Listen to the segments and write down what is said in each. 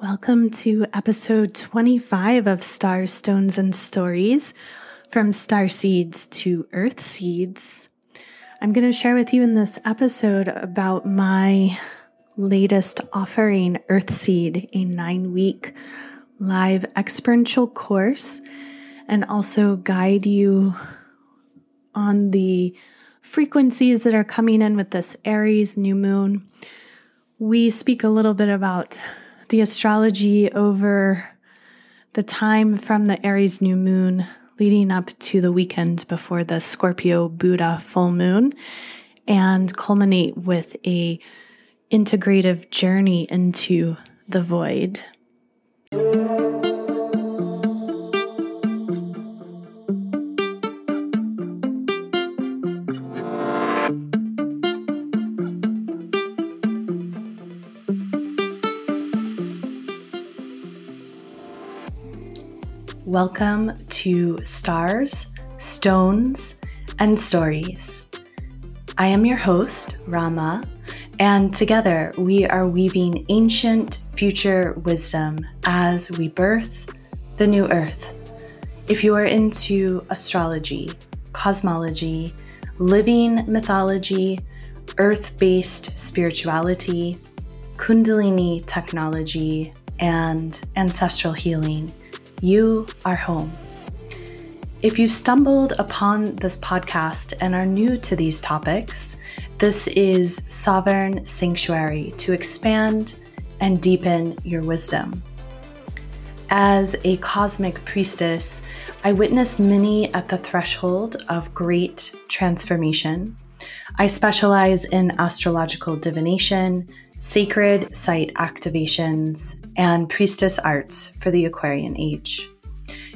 Welcome to episode 25 of Stars, Stones, and Stories from Star Seeds to Earth Seeds. I'm going to share with you in this episode about my latest offering, Earth Seed, a nine week live experiential course, and also guide you on the frequencies that are coming in with this Aries new moon. We speak a little bit about the astrology over the time from the Aries new moon leading up to the weekend before the Scorpio Buddha full moon and culminate with a integrative journey into the void. Welcome to Stars, Stones, and Stories. I am your host, Ra Ma, and together we are weaving ancient future wisdom as we birth the new earth. If you are into astrology, cosmology, living mythology, earth based spirituality, Kundalini technology, and ancestral healing, you are home. If you stumbled upon this podcast and are new to these topics, this is Sovereign Sanctuary to expand and deepen your wisdom. As a cosmic priestess, I witness many at the threshold of great transformation. I specialize in astrological divination, sacred site activations, and priestess arts for the Aquarian age.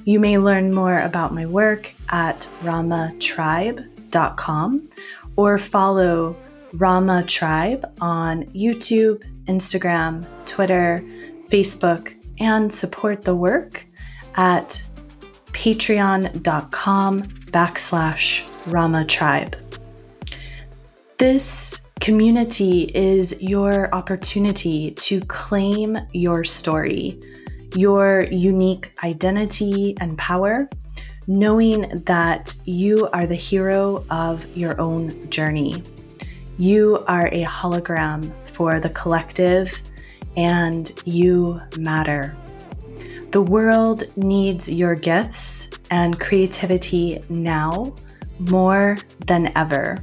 You may learn more about my work at ramatribe.com or follow Rama Tribe on YouTube, Instagram, Twitter, Facebook, and support the work at patreon.com backslash Rama Tribe. This Community is your opportunity to claim your story, your unique identity and power, knowing that you are the hero of your own journey. You are a hologram for the collective, and you matter. The world needs your gifts and creativity now more than ever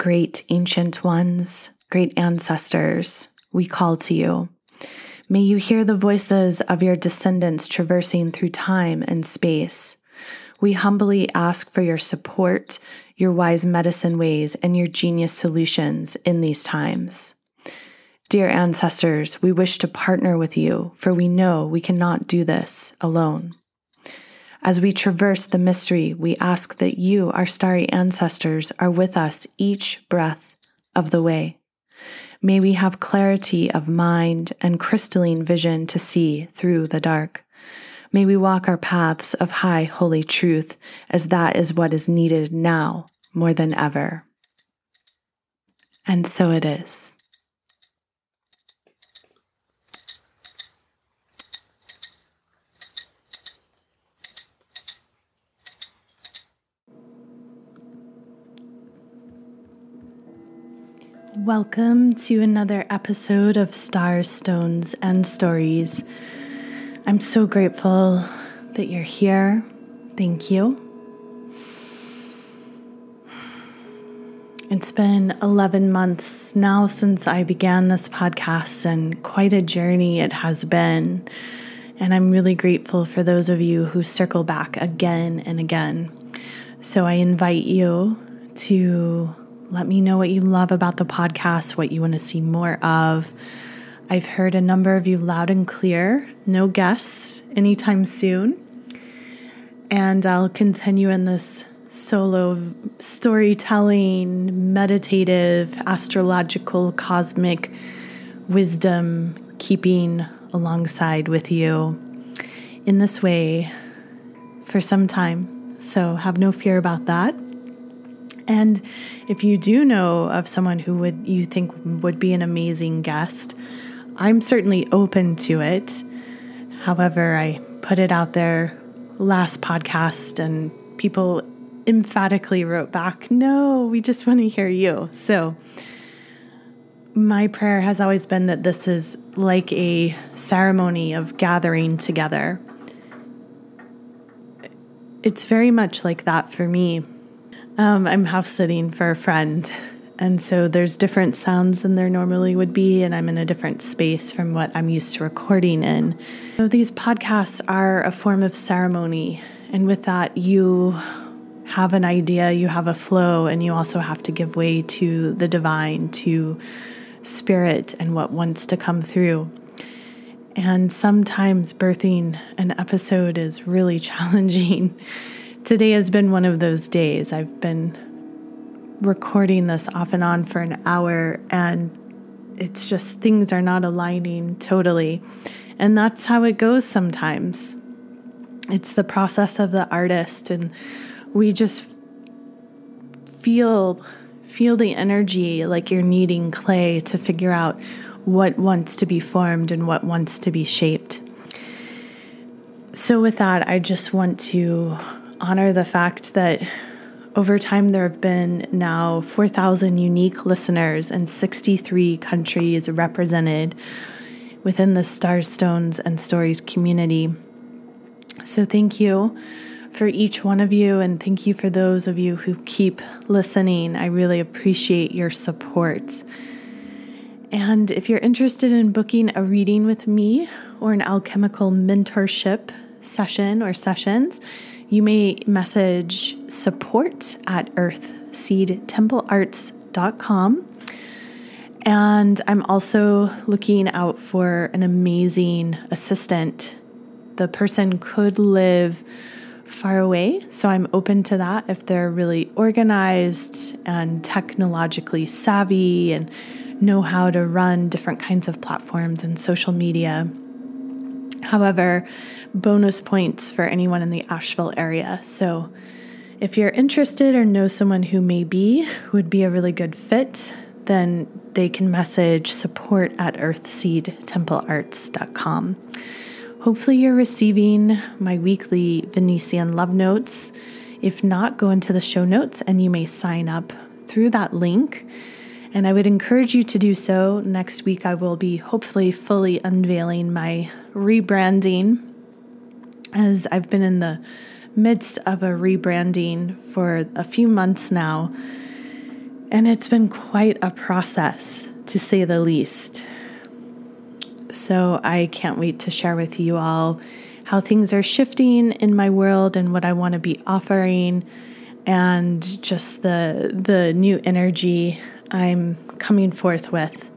Great ancient ones, great ancestors, we call to you. May you hear the voices of your descendants traversing through time and space. We humbly ask for your support, your wise medicine ways, and your genius solutions in these times. Dear ancestors, we wish to partner with you, for we know we cannot do this alone. As we traverse the mystery, we ask that you, our starry ancestors, are with us each breath of the way. May we have clarity of mind and crystalline vision to see through the dark. May we walk our paths of high holy truth, as that is what is needed now more than ever. And so it is. Welcome to another episode of Stars, Stones, and Stories. I'm so grateful that you're here. Thank you. It's been 11 months now since I began this podcast, and quite a journey it has been. And I'm really grateful for those of you who circle back again and again. So I invite you to let me know what you love about the podcast, what you want to see more of. I've heard a number of you loud and clear. No guests anytime soon. And I'll continue in this solo storytelling, meditative, astrological, cosmic wisdom keeping alongside with you in this way for some time. So have no fear about that. And if you do know of someone who would you think would be an amazing guest, I'm certainly open to it. However, I put it out there last podcast and people emphatically wrote back, "No, we just want to hear you." So, my prayer has always been that this is like a ceremony of gathering together. It's very much like that for me. Um, I'm house sitting for a friend, and so there's different sounds than there normally would be, and I'm in a different space from what I'm used to recording in. So these podcasts are a form of ceremony, and with that, you have an idea, you have a flow, and you also have to give way to the divine, to spirit, and what wants to come through. And sometimes birthing an episode is really challenging. Today has been one of those days. I've been recording this off and on for an hour, and it's just things are not aligning totally. And that's how it goes sometimes. It's the process of the artist, and we just feel feel the energy like you're kneading clay to figure out what wants to be formed and what wants to be shaped. So, with that, I just want to honor the fact that over time there have been now 4,000 unique listeners and 63 countries represented within the Stars, Stones, and Stories community. So, thank you for each one of you, and thank you for those of you who keep listening. I really appreciate your support. And if you're interested in booking a reading with me or an alchemical mentorship session or sessions, you may message support at earthseedtemplearts.com. And I'm also looking out for an amazing assistant. The person could live far away, so I'm open to that if they're really organized and technologically savvy and know how to run different kinds of platforms and social media. However, bonus points for anyone in the Asheville area. So, if you're interested or know someone who may be, who would be a really good fit, then they can message support at earthseedtemplearts.com. Hopefully, you're receiving my weekly Venusian love notes. If not, go into the show notes and you may sign up through that link. And I would encourage you to do so. Next week, I will be hopefully fully unveiling my rebranding as I've been in the midst of a rebranding for a few months now. And it's been quite a process, to say the least. So I can't wait to share with you all how things are shifting in my world and what I want to be offering and just the the new energy I'm coming forth with.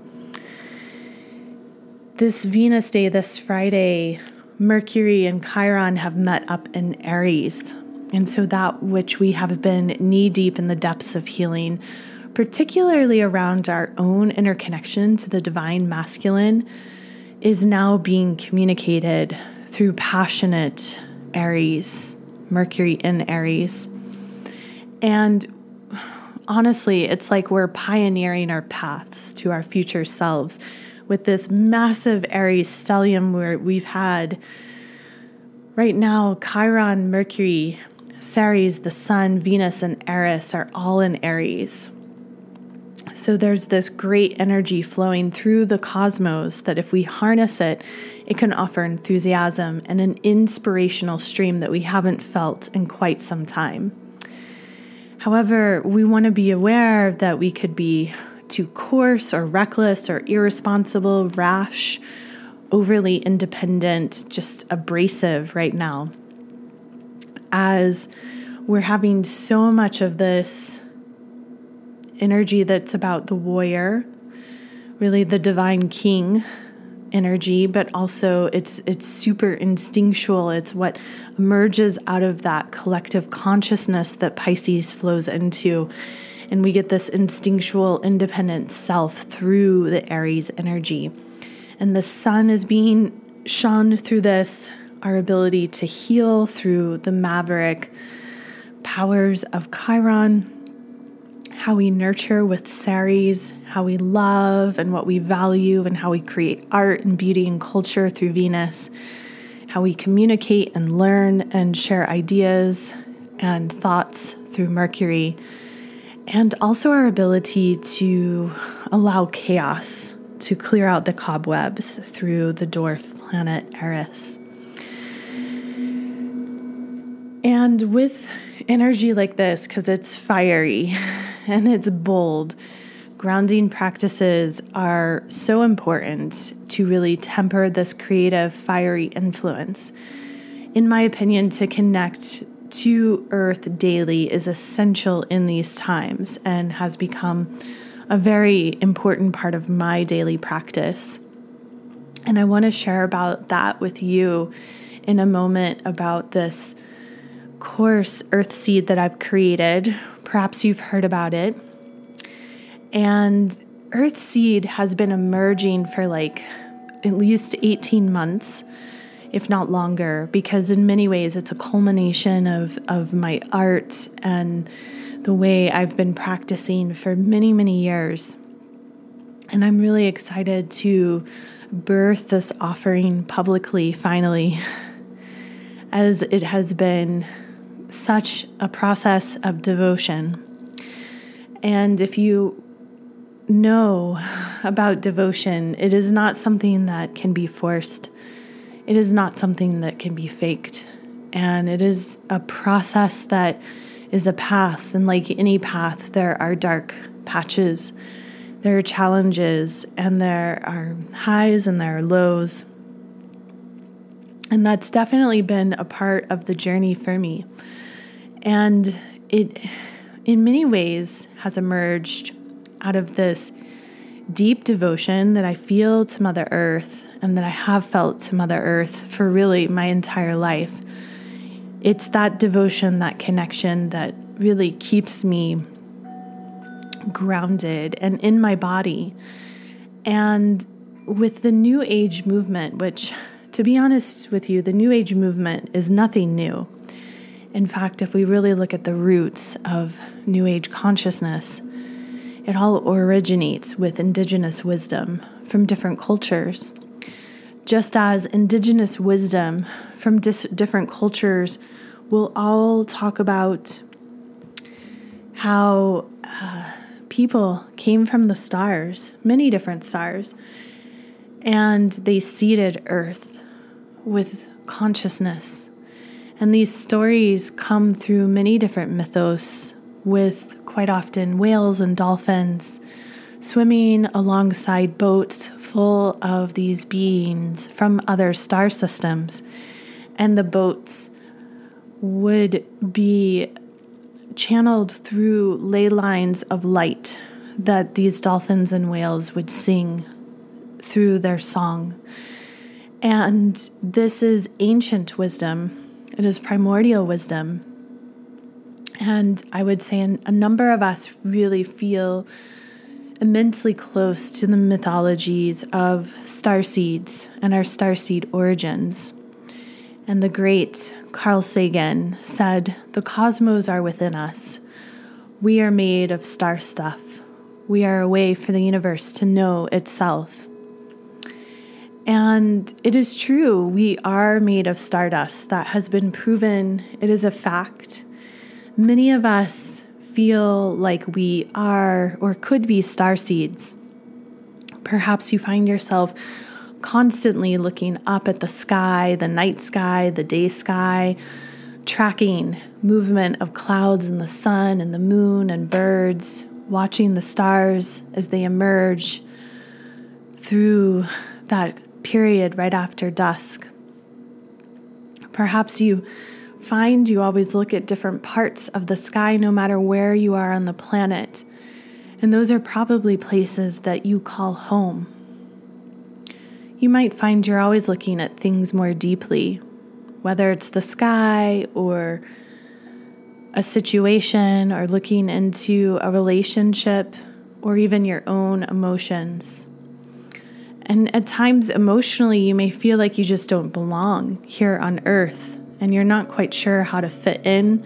This Venus day this Friday Mercury and Chiron have met up in Aries. And so that which we have been knee deep in the depths of healing, particularly around our own interconnection to the divine masculine, is now being communicated through passionate Aries, Mercury in Aries. And honestly, it's like we're pioneering our paths to our future selves with this massive Aries stellium where we've had right now Chiron, Mercury, Ceres, the Sun, Venus, and Eris are all in Aries. So there's this great energy flowing through the cosmos that if we harness it, it can offer enthusiasm and an inspirational stream that we haven't felt in quite some time. However, we want to be aware that we could be too coarse or reckless or irresponsible, rash, overly independent, just abrasive right now. As we're having so much of this energy that's about the warrior, really the divine king, energy, but also it's it's super instinctual. It's what emerges out of that collective consciousness that Pisces flows into. And we get this instinctual independent self through the Aries energy. And the sun is being shone through this, our ability to heal through the maverick powers of Chiron, how we nurture with Ceres, how we love and what we value, and how we create art and beauty and culture through Venus, how we communicate and learn and share ideas and thoughts through Mercury, and also our ability to allow chaos to clear out the cobwebs through the dwarf planet Eris. And with energy like this, because it's fiery and it's bold, grounding practices are so important to really temper this creative, fiery influence. In my opinion, to connect to Earth daily is essential in these times and has become a very important part of my daily practice. And I want to share about that with you in a moment about this course, Earth Seed, that I've created. Perhaps you've heard about it. And Earth Seed has been emerging for like at least 18 months, if not longer, because in many ways it's a culmination of, of my art and the way I've been practicing for many, many years. And I'm really excited to birth this offering publicly finally, as it has been such a process of devotion. And if you know about devotion, it is not something that can be forced, it is not something that can be faked. And it is a process that is a path. And like any path, there are dark patches, there are challenges, and there are highs and there are lows. And that's definitely been a part of the journey for me. And it, in many ways, has emerged out of this deep devotion that I feel to Mother Earth and that I have felt to Mother Earth for really my entire life. It's that devotion, that connection that really keeps me grounded and in my body. And with the New Age movement, which, to be honest with you, the New Age movement is nothing new. In fact, if we really look at the roots of New Age consciousness, it all originates with indigenous wisdom from different cultures. Just as indigenous wisdom from dis- different cultures will all talk about how uh, people came from the stars, many different stars, and they seeded Earth with consciousness. And these stories come through many different mythos, with quite often whales and dolphins swimming alongside boats full of these beings from other star systems. And the boats would be channeled through ley lines of light that these dolphins and whales would sing through their song. And this is ancient wisdom it is primordial wisdom. And I would say a number of us really feel immensely close to the mythologies of star seeds and our star seed origins. And the great Carl Sagan said, The cosmos are within us. We are made of star stuff. We are a way for the universe to know itself. And it is true, we are made of stardust. That has been proven, it is a fact. Many of us feel like we are or could be star seeds. Perhaps you find yourself constantly looking up at the sky, the night sky, the day sky, tracking movement of clouds and the sun and the moon and birds, watching the stars as they emerge through that period right after dusk. Perhaps you find you always look at different parts of the sky no matter where you are on the planet, and those are probably places that you call home. you might find you're always looking at things more deeply, whether it's the sky or a situation or looking into a relationship or even your own emotions. And at times, emotionally, you may feel like you just don't belong here on earth and you're not quite sure how to fit in.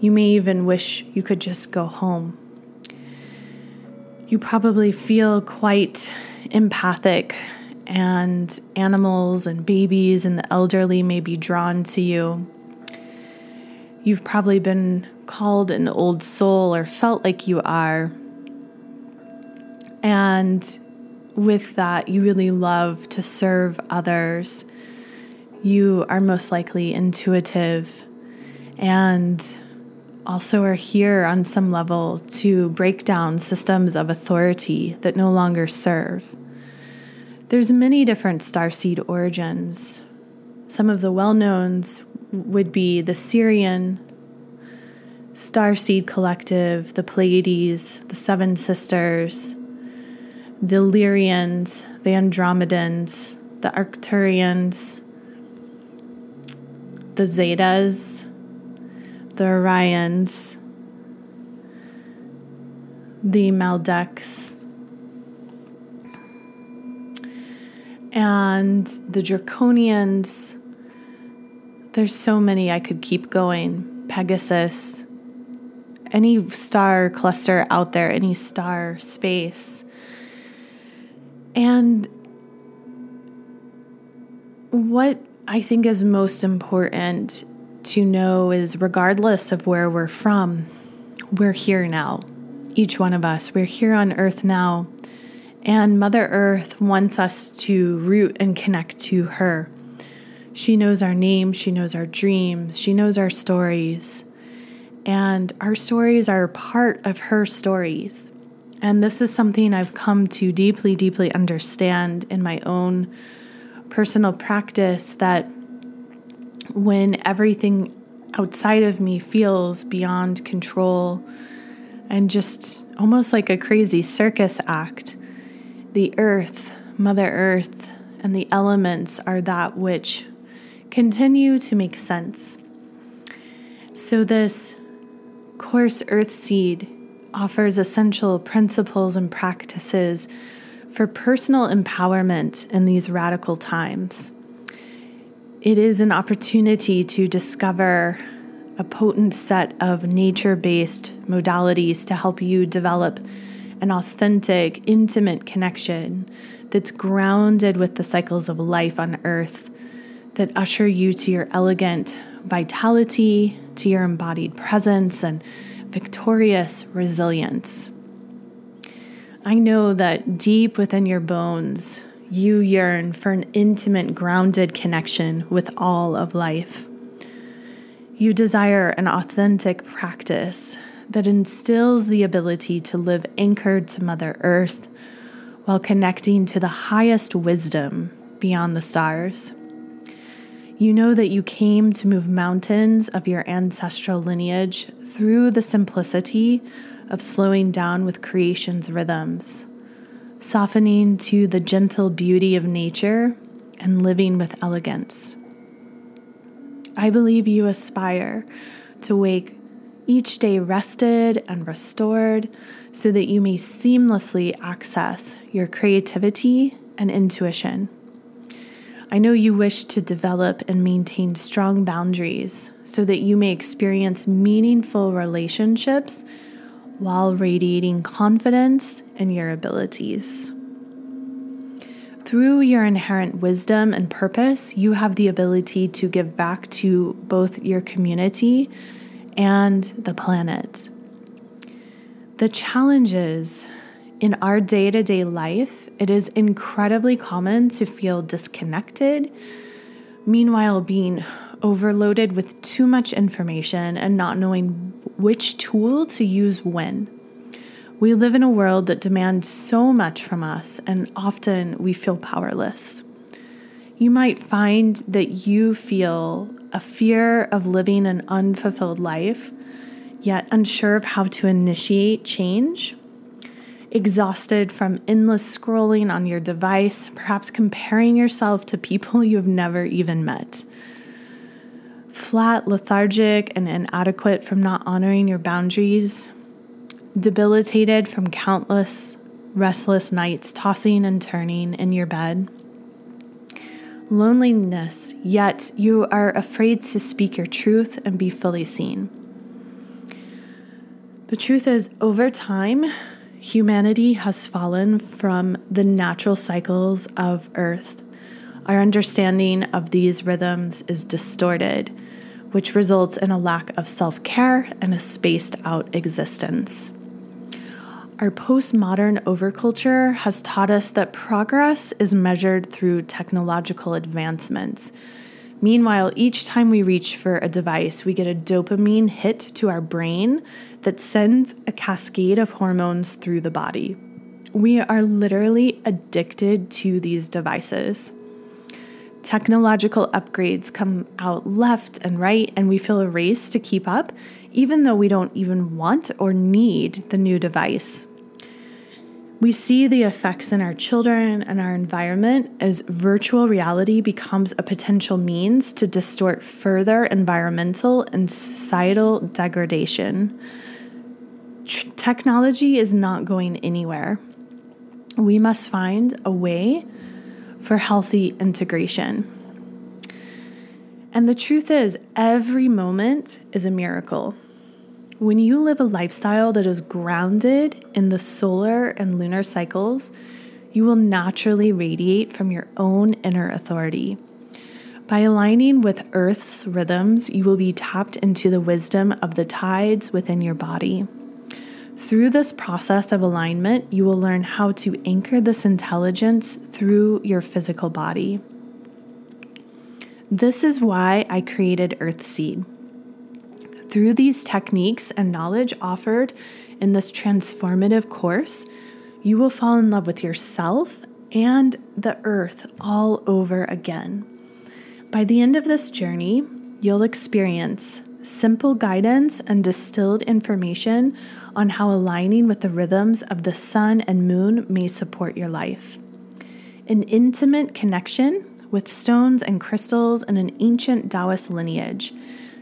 You may even wish you could just go home. You probably feel quite empathic, and animals and babies and the elderly may be drawn to you. You've probably been called an old soul or felt like you are. And with that, you really love to serve others. You are most likely intuitive and also are here on some level to break down systems of authority that no longer serve. There's many different starseed origins. Some of the well-knowns would be the Sirian Starseed Collective, the Pleiades, the Seven Sisters, the Lyrians, the Andromedans, the Arcturians, the Zetas, the Orions, the Maldeks, and the Draconians. There's so many I could keep going. Pegasus, any star cluster out there, any star space. And what I think is most important to know is regardless of where we're from, we're here now. Each one of us, we're here on earth now. And Mother Earth wants us to root and connect to her. She knows our name, she knows our dreams, she knows our stories. And our stories are part of her stories. And this is something I've come to deeply, deeply understand in my own personal practice that when everything outside of me feels beyond control and just almost like a crazy circus act, the earth, Mother Earth, and the elements are that which continue to make sense. So, this course Earth Seed offers essential principles and practices for personal empowerment in these radical times. It is an opportunity to discover a potent set of nature based modalities to help you develop an authentic, intimate connection that's grounded with the cycles of life on earth that usher you to your elegant vitality, to your embodied presence, and victorious resilience. I know that deep within your bones, you yearn for an intimate, grounded connection with all of life. You desire an authentic practice that instills the ability to live anchored to Mother Earth while connecting to the highest wisdom beyond the stars. You know that you came to move mountains of your ancestral lineage through the simplicity of slowing down with creation's rhythms softening to the gentle beauty of nature and living with elegance. I believe you aspire to wake each day rested and restored so that you may seamlessly access your creativity and intuition. I know you wish to develop and maintain strong boundaries so that you may experience meaningful relationships while radiating confidence in your abilities. Through your inherent wisdom and purpose, you have the ability to give back to both your community and the planet. The challenges in our day to day life, it is incredibly common to feel disconnected, meanwhile, being overloaded with too much information and not knowing which tool to use when. We live in a world that demands so much from us, and often we feel powerless. You might find that you feel a fear of living an unfulfilled life, yet unsure of how to initiate change. exhausted from endless scrolling on your device, perhaps comparing yourself to people you have never even met. Flat, lethargic, and inadequate from not honoring your boundaries, debilitated from countless restless nights tossing and turning in your bed. Loneliness, yet you are afraid to speak your truth and be fully seen. The truth is, over time, humanity has fallen from the natural cycles of Earth. Our understanding of these rhythms is distorted, which results in a lack of self care and a spaced out existence. Our postmodern overculture has taught us that progress is measured through technological advancements. Meanwhile, each time we reach for a device, we get a dopamine hit to our brain that sends a cascade of hormones through the body. We are literally addicted to these devices. Technological upgrades come out left and right, and we feel a race to keep up, even though we don't even want or need the new device. We see the effects in our children and our environment as virtual reality becomes a potential means to distort further environmental and societal degradation. T- technology is not going anywhere. We must find a way for healthy integration. And the truth is, every moment is a miracle. When you live a lifestyle that is grounded in the solar and lunar cycles, you will naturally radiate from your own inner authority. By aligning with Earth's rhythms, you will be tapped into the wisdom of the tides within your body. Through this process of alignment, you will learn how to anchor this intelligence through your physical body. This is why I created Earthseed. Through these techniques and knowledge offered in this transformative course, you will fall in love with yourself and the earth all over again. By the end of this journey, you'll experience simple guidance and distilled information on how aligning with the rhythms of the sun and moon may support your life. An intimate connection with stones and crystals and an ancient Taoist lineage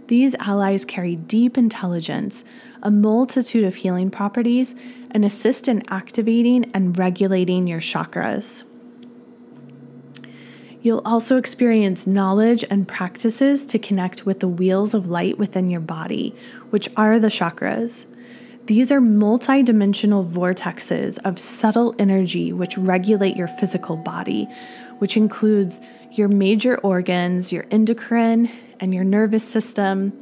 these allies carry deep intelligence, a multitude of healing properties, and assist in activating and regulating your chakras. You'll also experience knowledge and practices to connect with the wheels of light within your body, which are the chakras. These are multidimensional vortexes of subtle energy which regulate your physical body, which includes your major organs, your endocrine, and your nervous system,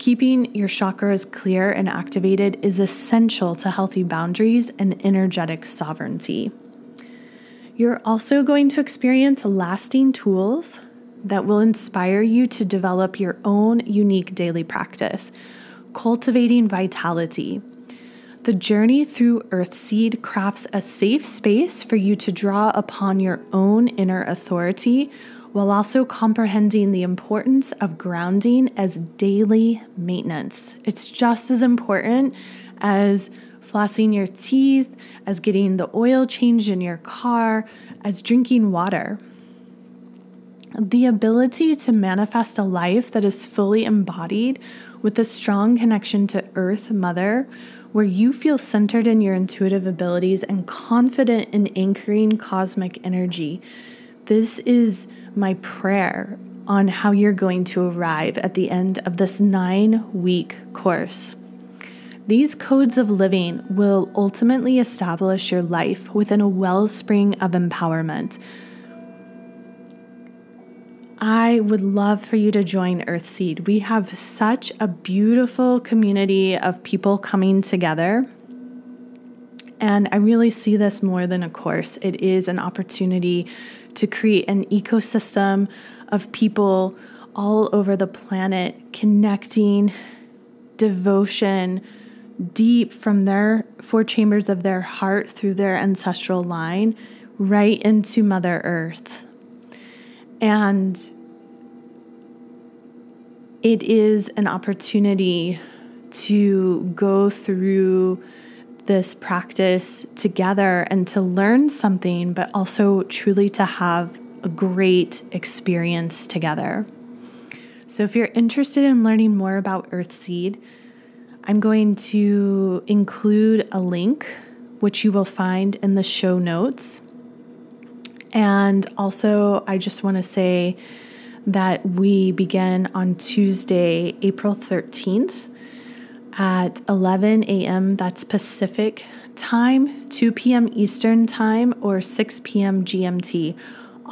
keeping your chakras clear and activated is essential to healthy boundaries and energetic sovereignty. You're also going to experience lasting tools that will inspire you to develop your own unique daily practice, cultivating vitality. The journey through Earthseed crafts a safe space for you to draw upon your own inner authority while also comprehending the importance of grounding as daily maintenance. It's just as important as flossing your teeth, as getting the oil changed in your car, as drinking water. The ability to manifest a life that is fully embodied with a strong connection to Earth Mother, where you feel centered in your intuitive abilities and confident in anchoring cosmic energy. This is my prayer on how you're going to arrive at the end of this nine week course. These codes of living will ultimately establish your life within a wellspring of empowerment. I would love for you to join Earthseed. We have such a beautiful community of people coming together. And I really see this more than a course, it is an opportunity to create an ecosystem of people all over the planet connecting devotion deep from their four chambers of their heart through their ancestral line right into Mother Earth. And it is an opportunity to go through this practice together and to learn something, but also truly to have a great experience together. So, if you're interested in learning more about Earthseed, I'm going to include a link which you will find in the show notes. And also, I just want to say that we begin on Tuesday, April 13th at 11 a.m. That's Pacific time, 2 p.m. Eastern time, or 6 p.m. GMT.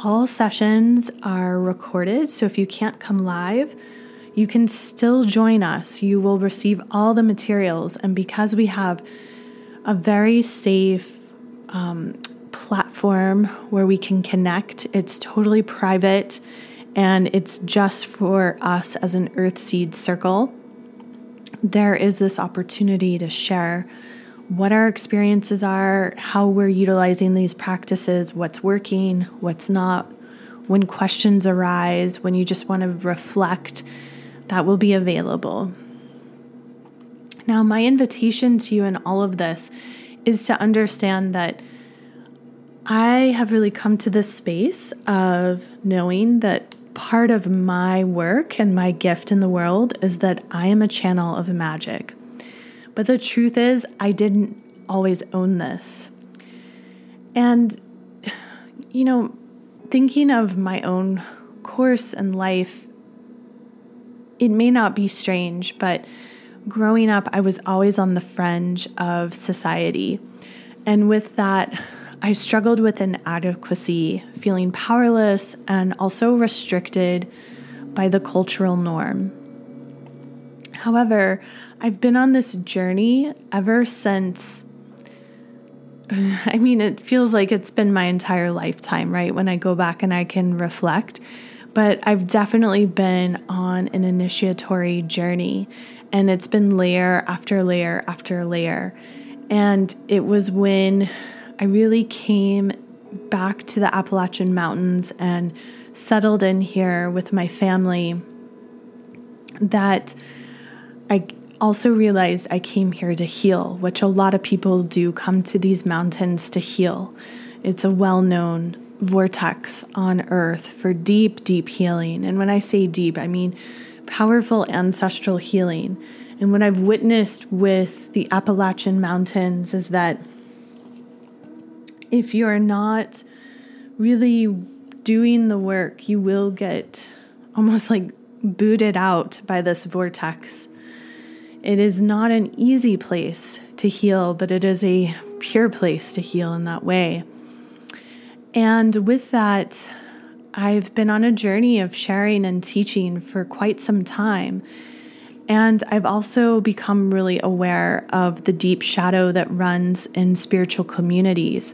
All sessions are recorded, so if you can't come live, you can still join us. You will receive all the materials, and because we have a very safe um, platform where we can connect, it's totally private and it's just for us as an Earth Seed Circle there is this opportunity to share what our experiences are, how we're utilizing these practices, what's working, what's not. When questions arise, when you just want to reflect, that will be available. Now, my invitation to you in all of this is to understand that I have really come to this space of knowing that part of my work and my gift in the world is that I am a channel of magic. But the truth is, I didn't always own this. And, you know, thinking of my own course and life, it may not be strange, but growing up, I was always on the fringe of society. And with that, I struggled with inadequacy, feeling powerless, and also restricted by the cultural norm. However, I've been on this journey ever since. I mean, it feels like it's been my entire lifetime, right? When I go back and I can reflect. But I've definitely been on an initiatory journey, and it's been layer after layer after layer. And it was when I really came back to the Appalachian Mountains and settled in here with my family that I also realized I came here to heal, which a lot of people do come to these mountains to heal. It's a well known vortex on earth for deep, deep healing. And when I say deep, I mean powerful ancestral healing. And what I've witnessed with the Appalachian Mountains is that if you're not really doing the work, you will get almost like booted out by this vortex. It is not an easy place to heal, but it is a pure place to heal in that way. And with that, I've been on a journey of sharing and teaching for quite some time. And I've also become really aware of the deep shadow that runs in spiritual communities.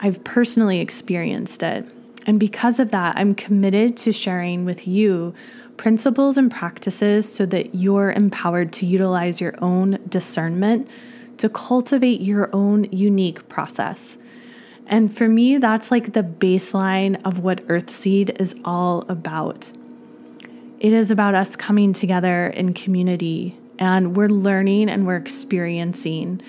I've personally experienced it. And because of that, I'm committed to sharing with you principles and practices so that you're empowered to utilize your own discernment to cultivate your own unique process. And for me, that's like the baseline of what Earthseed is all about. It is about us coming together in community and we're learning and we're experiencing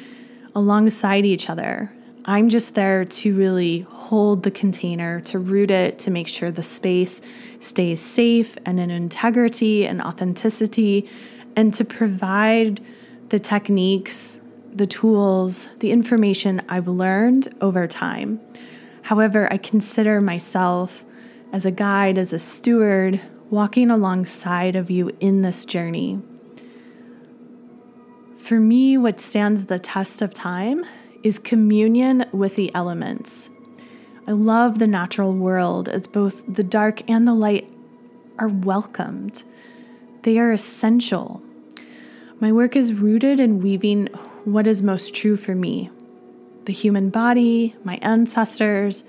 alongside each other. I'm just there to really hold the container, to root it, to make sure the space stays safe and in integrity and authenticity, and to provide the techniques, the tools, the information I've learned over time. However, I consider myself as a guide, as a steward, walking alongside of you in this journey. For me, what stands the test of time is communion with the elements. I love the natural world as both the dark and the light are welcomed, they are essential. My work is rooted in weaving what is most true for me the human body, my ancestors,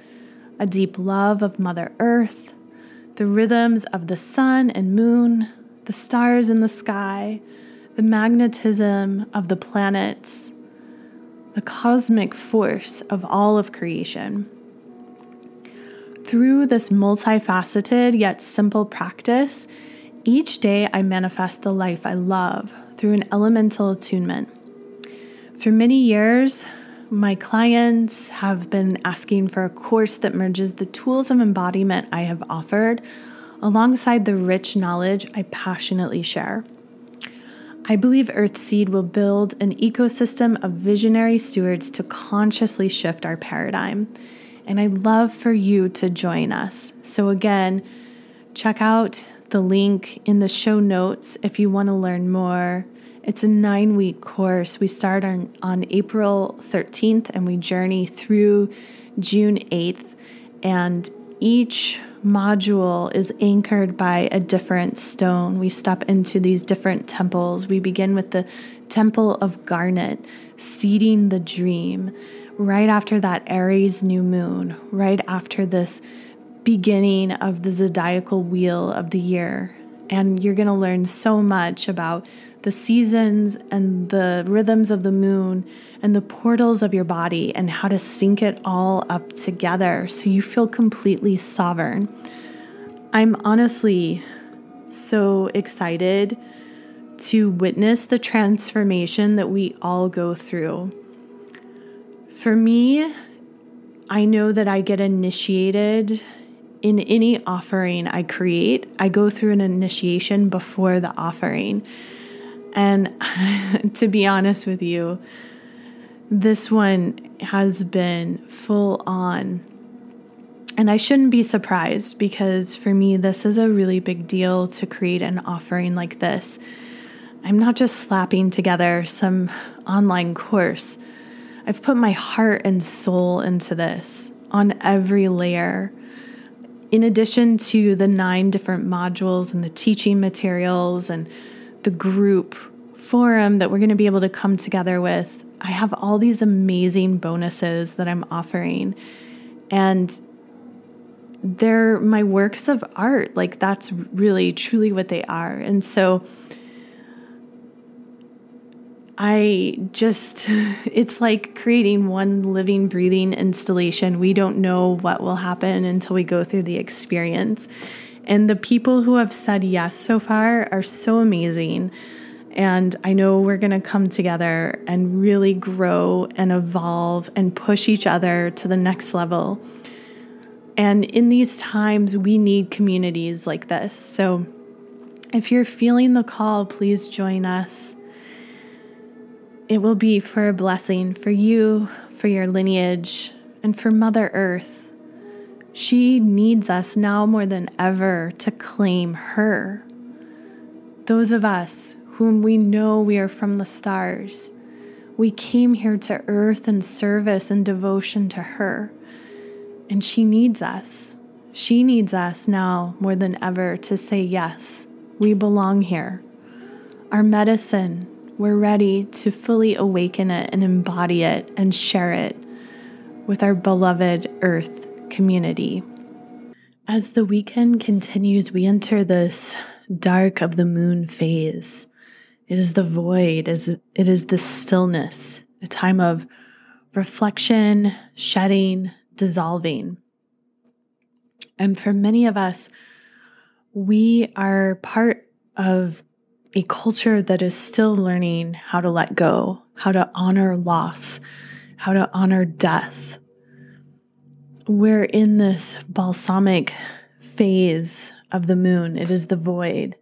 a deep love of Mother Earth, the rhythms of the sun and moon, the stars in the sky, the magnetism of the planets, the cosmic force of all of creation. Through this multifaceted yet simple practice, each day I manifest the life I love through an elemental attunement. For many years, my clients have been asking for a course that merges the tools of embodiment I have offered alongside the rich knowledge I passionately share. I believe Earthseed will build an ecosystem of visionary stewards to consciously shift our paradigm. And I'd love for you to join us. So, again, check out the link in the show notes if you want to learn more. It's a nine week course. We start on, on April 13th and we journey through June 8th. And each module is anchored by a different stone. We step into these different temples. We begin with the Temple of Garnet, seeding the dream. Right after that, Aries new moon, right after this beginning of the zodiacal wheel of the year. And you're going to learn so much about the seasons and the rhythms of the moon and the portals of your body and how to sync it all up together so you feel completely sovereign. I'm honestly so excited to witness the transformation that we all go through. For me, I know that I get initiated in any offering I create. I go through an initiation before the offering. And to be honest with you, this one has been full on. And I shouldn't be surprised because for me, this is a really big deal to create an offering like this. I'm not just slapping together some online course, I've put my heart and soul into this on every layer. In addition to the nine different modules and the teaching materials and the group forum that we're going to be able to come together with, I have all these amazing bonuses that I'm offering. And they're my works of art. Like, that's really, truly what they are. And so, I just, it's like creating one living, breathing installation. We don't know what will happen until we go through the experience. And the people who have said yes so far are so amazing. And I know we're going to come together and really grow and evolve and push each other to the next level. And in these times, we need communities like this. So if you're feeling the call, please join us. It will be for a blessing for you, for your lineage, and for Mother Earth. She needs us now more than ever to claim her. Those of us whom we know we are from the stars, we came here to earth in service and devotion to her. And she needs us. She needs us now more than ever to say, Yes, we belong here. Our medicine, we're ready to fully awaken it and embody it and share it with our beloved earth community. As the weekend continues, we enter this dark of the moon phase. It is the void, it is the stillness, a time of reflection, shedding, dissolving. And for many of us, we are part of a culture that is still learning how to let go, how to honor loss, how to honor death, we're in this balsamic phase of the moon, it is the void.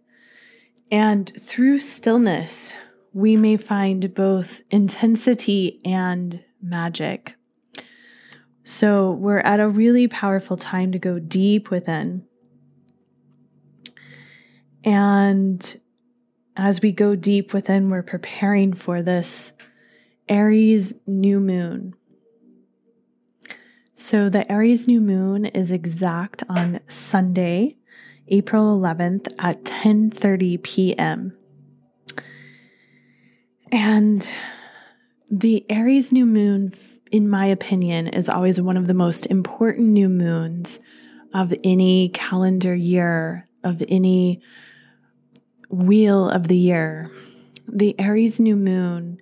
And through stillness, we may find both intensity and magic. So we're at a really powerful time to go deep within. And as we go deep within, we're preparing for this Aries new moon. So the Aries new moon is exact on Sunday, April 11th at 10:30 p.m. And the Aries new moon in my opinion is always one of the most important new moons of any calendar year of any wheel of the year. The Aries new moon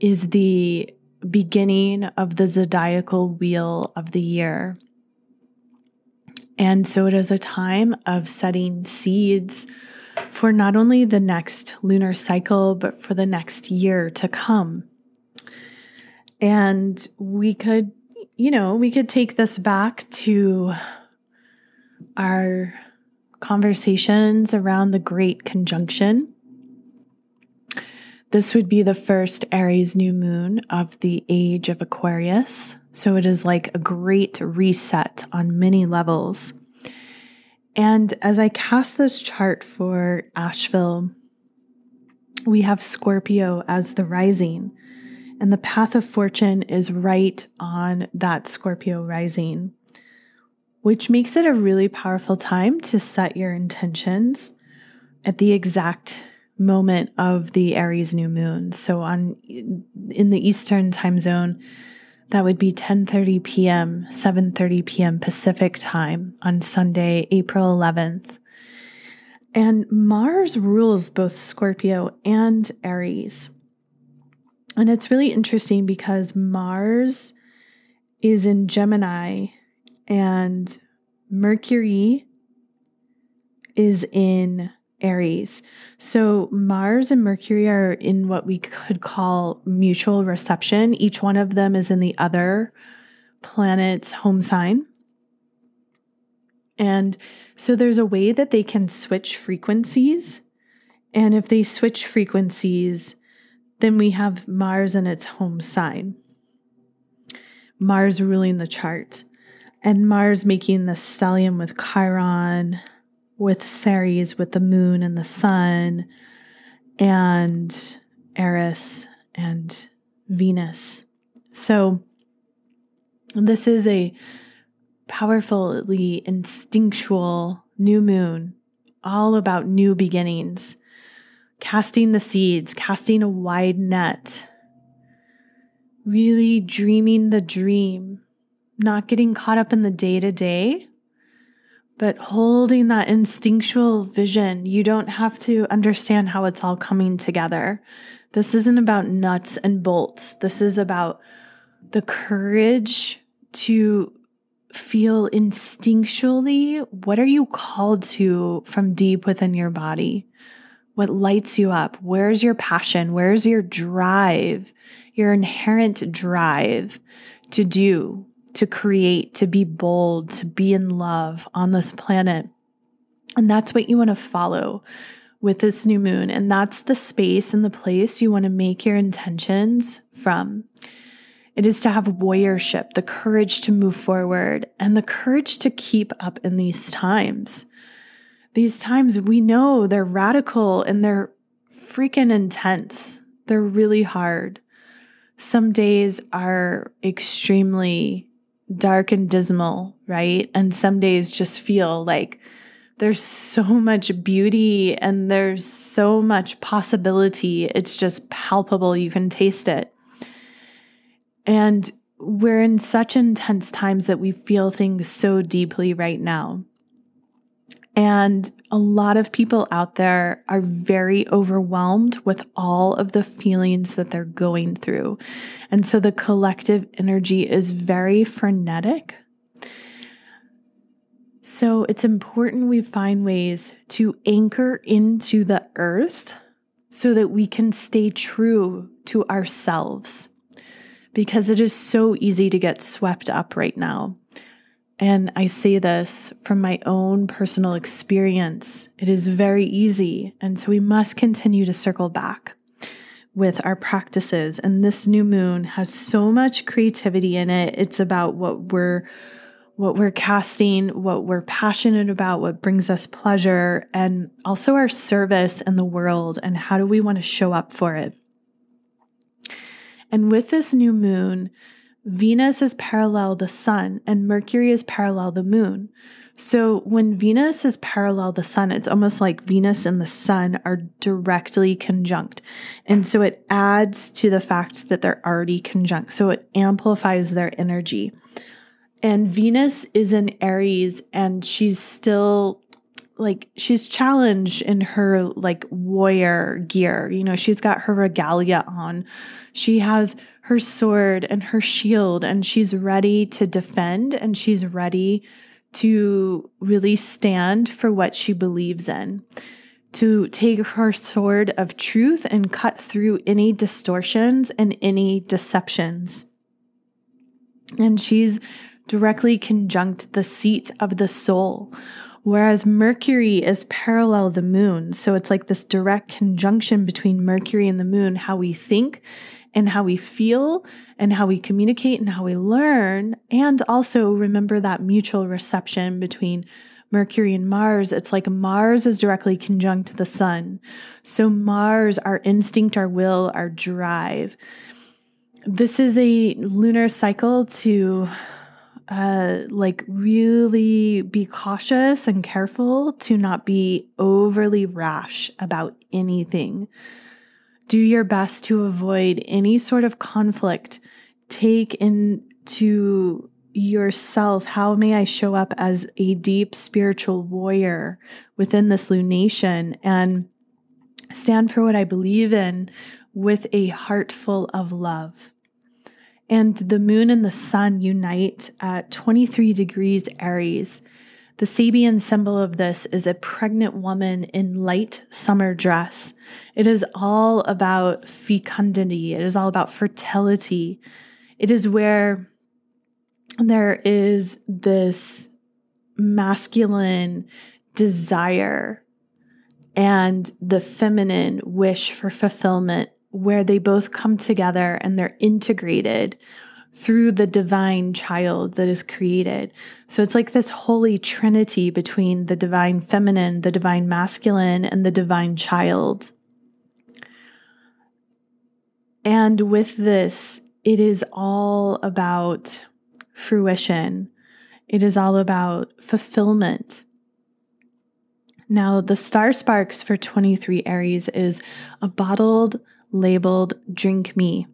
is the beginning of the zodiacal wheel of the year. And so it is a time of setting seeds for not only the next lunar cycle, but for the next year to come. And we could, you know, we could take this back to our conversations around the Great Conjunction. This would be the first Aries new moon of the age of Aquarius. So it is like a great reset on many levels. And as I cast this chart for Asheville, we have Scorpio as the rising, and the part of fortune is right on that Scorpio rising, which makes it a really powerful time to set your intentions at the exact moment of the Aries new moon. So on in the Eastern time zone, that would be 10:30 p.m., 7:30 p.m. Pacific time on Sunday, April 11th. And Mars rules both Scorpio and Aries. And it's really interesting because Mars is in Gemini and Mercury is in Aries. So Mars and Mercury are in what we could call mutual reception. Each one of them is in the other planet's home sign. And so there's a way that they can switch frequencies. And if they switch frequencies, then we have Mars in its home sign. Mars ruling the chart, and Mars making the stellium with Chiron, with Ceres, with the moon and the sun, and Eris and Venus. So, this is a powerfully instinctual new moon, all about new beginnings, casting the seeds, casting a wide net, really dreaming the dream, not getting caught up in the day to day, but holding that instinctual vision. You don't have to understand how it's all coming together. This isn't about nuts and bolts. This is about the courage to feel instinctually what are you called to from deep within your body? What lights you up? Where's your passion? Where's your drive? Your inherent drive to do, to create, to be bold, to be in love on this planet. And that's what you want to follow with this new moon. And that's the space and the place you want to make your intentions from. It is to have warriorship, the courage to move forward, and the courage to keep up in these times. These times we know they're radical and they're freaking intense. They're really hard. Some days are extremely dark and dismal, right? And some days just feel like there's so much beauty and there's so much possibility. It's just palpable. You can taste it. And we're in such intense times that we feel things so deeply right now. And a lot of people out there are very overwhelmed with all of the feelings that they're going through. And so the collective energy is very frenetic. So it's important we find ways to anchor into the earth so that we can stay true to ourselves because it is so easy to get swept up right now. And I say this from my own personal experience. It is very easy. And so we must continue to circle back with our practices. And this new moon has so much creativity in it. It's about what we're what we're casting, what we're passionate about, what brings us pleasure, and also our service in the world and how do we want to show up for it. And with this new moon, Venus is parallel the sun and Mercury is parallel the moon. So when Venus is parallel the sun, it's almost like Venus and the sun are directly conjunct. And so it adds to the fact that they're already conjunct. So it amplifies their energy. And Venus is in Aries and she's still like she's challenged in her like warrior gear. You know, she's got her regalia on. She has her sword and her shield and she's ready to defend and she's ready to really stand for what she believes in. To take her sword of truth and cut through any distortions and any deceptions. And she's directly conjunct the seat of the soul, whereas Mercury is parallel the moon. So it's like this direct conjunction between Mercury and the moon, how we think and how we feel and how we communicate and how we learn. And also remember that mutual reception between Mercury and Mars. It's like Mars is directly conjunct the sun. So, Mars, our instinct, our will, our drive. This is a lunar cycle to uh, like really be cautious and careful to not be overly rash about anything. Do your best to avoid any sort of conflict. Take into yourself how may I show up as a deep spiritual warrior within this lunation and stand for what I believe in with a heart full of love and the moon and the sun unite at 23 degrees Aries. The Sabian symbol of this is a pregnant woman in light summer dress. It is all about fecundity, it is all about fertility. It is where there is this masculine desire and the feminine wish for fulfillment where they both come together and they're integrated through the divine child that is created. So it's like this holy trinity between the divine feminine, the divine masculine, and the divine child. And with this, it is all about fruition, it is all about fulfillment. Now, the star sparks for 23 Aries is a bottled labeled Drink Me.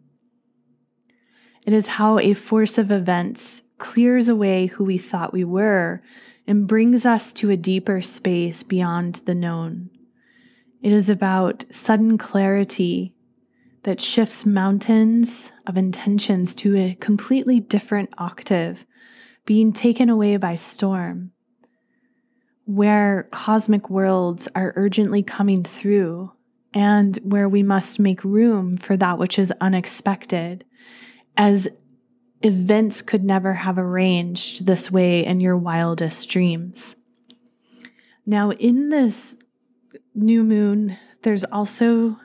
It is how a force of events clears away who we thought we were and brings us to a deeper space beyond the known. It is about sudden clarity that shifts mountains of intentions to a completely different octave, being taken away by storm, where cosmic worlds are urgently coming through and where we must make room for that which is unexpected, as events could never have arranged this way in your wildest dreams. Now, in this new moon, there's also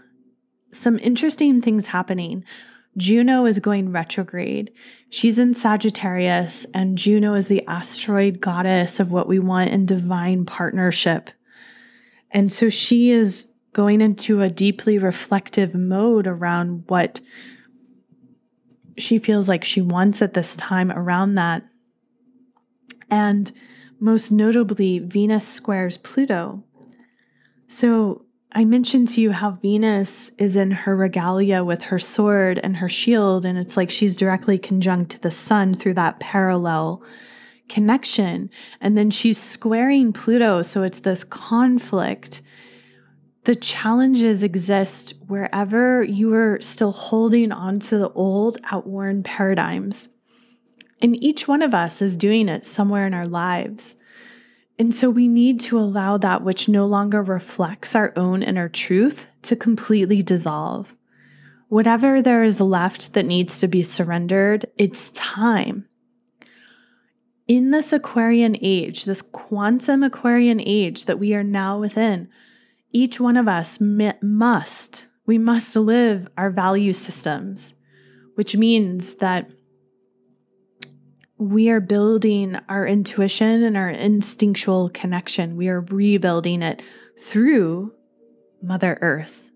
some interesting things happening. Juno is going retrograde. She's in Sagittarius, and Juno is the asteroid goddess of what we want in divine partnership. And so she is going into a deeply reflective mode around what she feels like she wants at this time around that. And most notably, Venus squares Pluto. So I mentioned to you how Venus is in her regalia with her sword and her shield, and it's like she's directly conjunct to the sun through that parallel connection. And then she's squaring Pluto. So it's this conflict the challenges exist wherever you are still holding on to the old, outworn paradigms. And each one of us is doing it somewhere in our lives. And so we need to allow that which no longer reflects our own inner truth to completely dissolve. Whatever there is left that needs to be surrendered, it's time. In this Aquarian age, this quantum Aquarian age that we are now within, each one of us must, we must live our value systems, which means that we are building our intuition and our instinctual connection. We are rebuilding it through Mother Earth,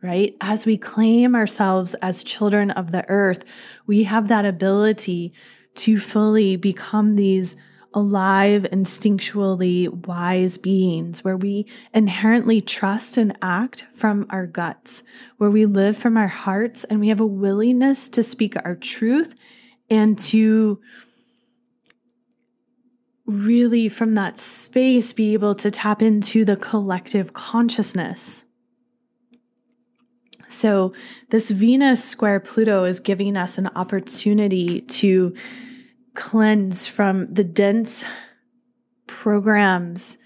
right? As we claim ourselves as children of the earth, we have that ability to fully become these alive, instinctually wise beings where we inherently trust and act from our guts, where we live from our hearts and we have a willingness to speak our truth and to really, from that space, be able to tap into the collective consciousness. So, this Venus square Pluto is giving us an opportunity to cleanse from the dense programs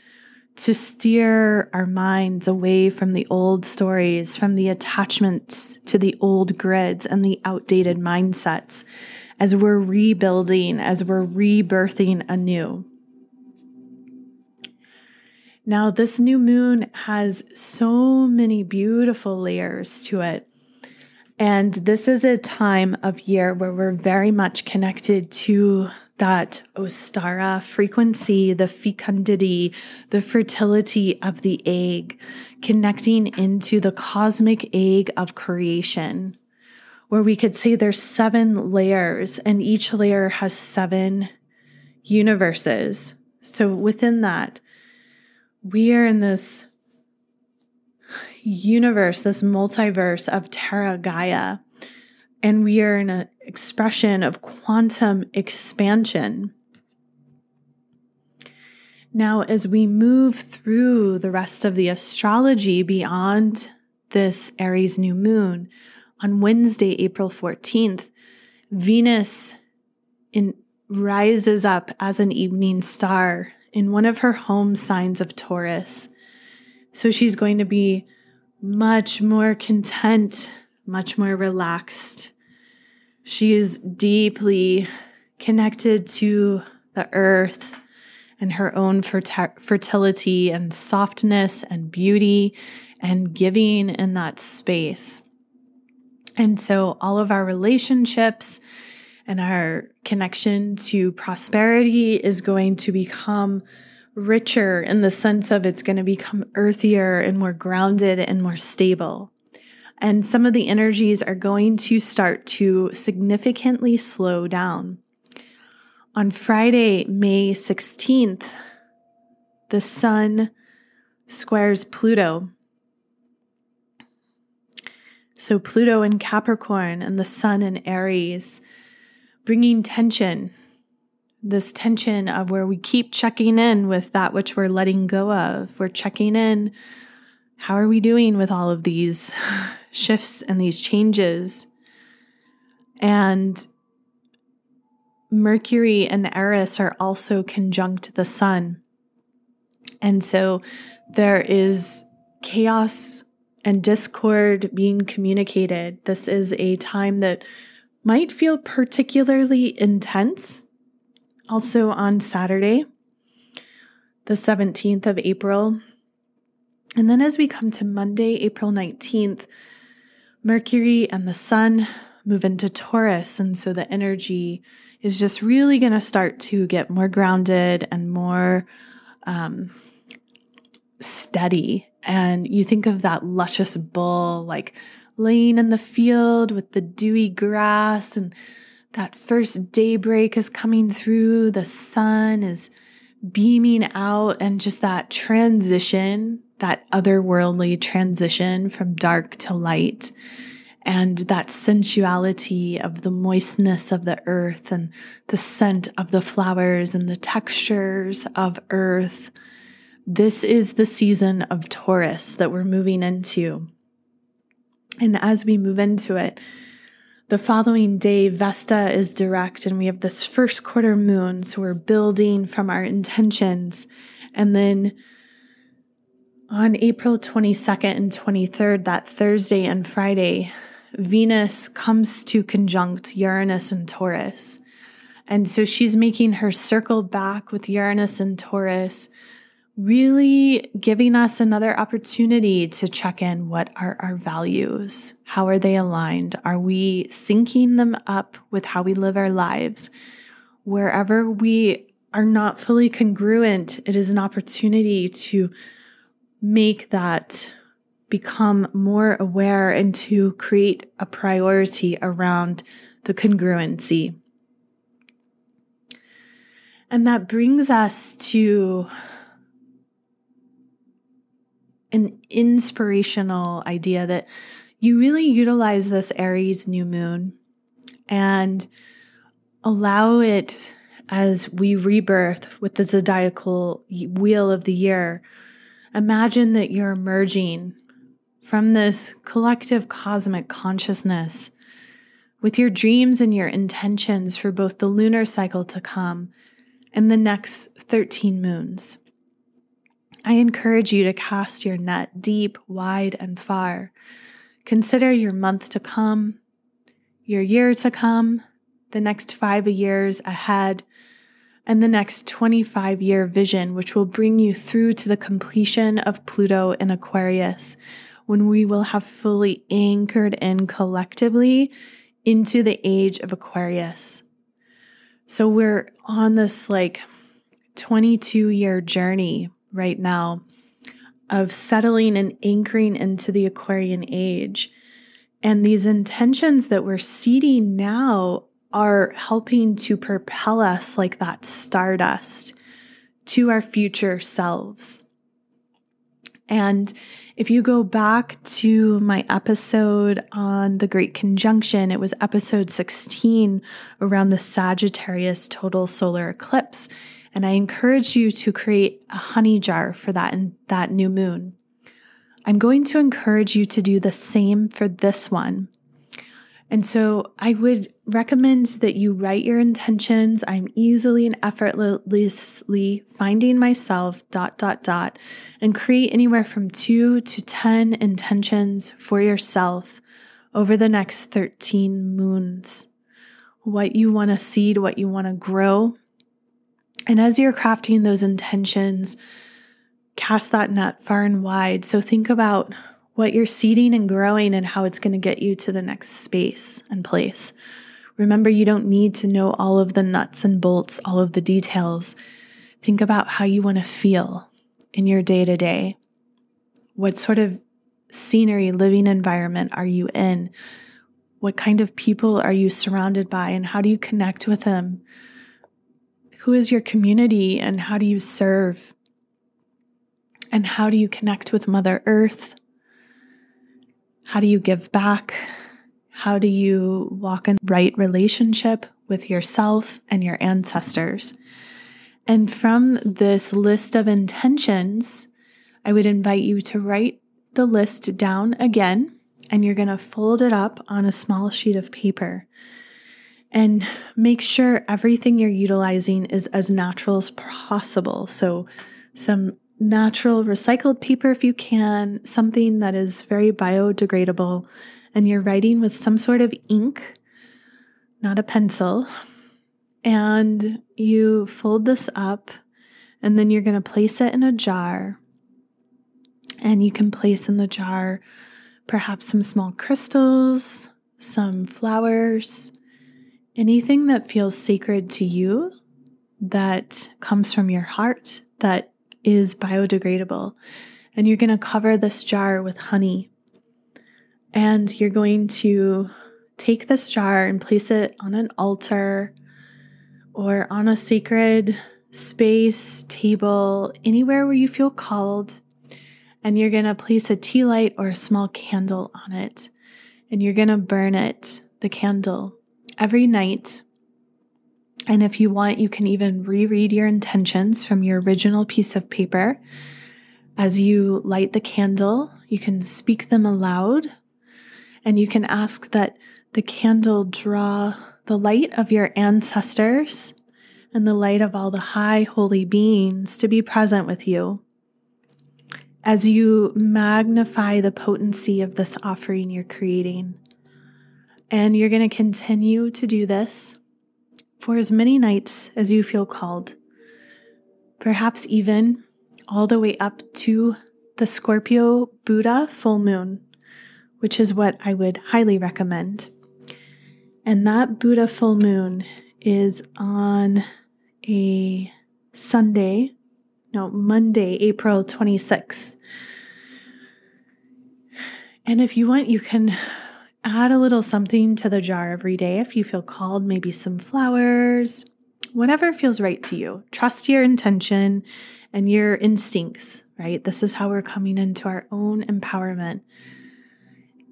to steer our minds away from the old stories, from the attachments to the old grids and the outdated mindsets, as we're rebuilding, as we're rebirthing anew. Now, this new moon has so many beautiful layers to it. And this is a time of year where we're very much connected to that Ostara frequency, the fecundity, the fertility of the egg, connecting into the cosmic egg of creation, where we could say there's seven layers and each layer has seven universes. So within that, we are in this universe, this multiverse of Terra Gaia and we are in an expression of quantum expansion. Now, as we move through the rest of the astrology beyond this Aries new moon, on Wednesday, April 14th, Venus in, rises up as an evening star in one of her home signs of Taurus. So she's going to be much more content, much more relaxed, she is deeply connected to the earth and her own fertility and softness and beauty and giving in that space. And so, all of our relationships and our connection to prosperity is going to become richer in the sense of it's going to become earthier and more grounded and more stable. And some of the energies are going to start to significantly slow down. On Friday, May 16th, the sun squares Pluto. So, Pluto in Capricorn and the sun in Aries, bringing tension, this tension of where we keep checking in with that which we're letting go of. We're checking in. How are we doing with all of these shifts and these changes. And Mercury and Eris are also conjunct the sun. And so there is chaos and discord being communicated. This is a time that might feel particularly intense. Also on Saturday, the 17th of April. And then as we come to Monday, April 19th, Mercury and the sun move into Taurus. And so the energy is just really going to start to get more grounded and more um, steady. And you think of that luscious bull like laying in the field with the dewy grass, and that first daybreak is coming through, the sun is beaming out, and just that transition that otherworldly transition from dark to light and that sensuality of the moistness of the earth and the scent of the flowers and the textures of earth. This is the season of Taurus that we're moving into. And as we move into it, the following day, Vesta is direct, and we have this first quarter moon. So we're building from our intentions. And then on April 22nd and 23rd, that Thursday and Friday, Venus comes to conjunct Uranus and Taurus. And so she's making her circle back with Uranus and Taurus, really giving us another opportunity to check in what are our values? How are they aligned? Are we syncing them up with how we live our lives? Wherever we are not fully congruent, it is an opportunity to make that become more aware and to create a priority around the congruency. And that brings us to an inspirational idea that you really utilize this Aries new moon and allow it as we rebirth with the zodiacal wheel of the year Imagine that you're emerging from this collective cosmic consciousness with your dreams and your intentions for both the lunar cycle to come and the next 13 moons. I encourage you to cast your net deep, wide, and far. Consider your month to come, your year to come, the next five years ahead, and the next 25 year vision, which will bring you through to the completion of Pluto in Aquarius, when we will have fully anchored in collectively into the age of Aquarius. So we're on this like 22 year journey right now of settling and anchoring into the Aquarian age. And these intentions that we're seeding now are helping to propel us like that stardust to our future selves. And if you go back to my episode on the Great Conjunction, it was episode 16 around the Sagittarius total solar eclipse. And I encourage you to create a honey jar for that in that new moon. I'm going to encourage you to do the same for this one. And so I would recommend that you write your intentions. I'm easily and effortlessly finding myself, dot, dot, dot, and create anywhere from two to 10 intentions for yourself over the next 13 moons. What you want to seed, what you want to grow. And as you're crafting those intentions, cast that net far and wide. So think about what you're seeding and growing and how it's going to get you to the next space and place. Remember, you don't need to know all of the nuts and bolts, all of the details. Think about how you want to feel in your day to day. What sort of scenery, living environment are you in? What kind of people are you surrounded by, and how do you connect with them? Who is your community, and how do you serve? And how do you connect with Mother Earth? How do you give back? How do you walk in right relationship with yourself and your ancestors? And from this list of intentions, I would invite you to write the list down again, and you're going to fold it up on a small sheet of paper. And make sure everything you're utilizing is as natural as possible. So, some natural recycled paper if you can, something that is very biodegradable, and you're writing with some sort of ink, not a pencil. And you fold this up, and then you're going to place it in a jar. And you can place in the jar perhaps some small crystals, some flowers, anything that feels sacred to you that comes from your heart that is biodegradable. And you're going to cover this jar with honey. And you're going to take this jar and place it on an altar or on a sacred space, table, anywhere where you feel called. And you're going to place a tea light or a small candle on it. And you're going to burn it, the candle, every night and if you want, you can even reread your intentions from your original piece of paper. As you light the candle, you can speak them aloud and you can ask that the candle draw the light of your ancestors and the light of all the high holy beings to be present with you. As you magnify the potency of this offering you're creating. And you're going to continue to do this for as many nights as you feel called, perhaps even all the way up to the Scorpio Buddha full moon, which is what I would highly recommend. And that Buddha full moon is on a Sunday, no, Monday, April 26th. And if you want, you can add a little something to the jar every day if you feel called, maybe some flowers, whatever feels right to you. Trust your intention and your instincts, right? This is how we're coming into our own empowerment.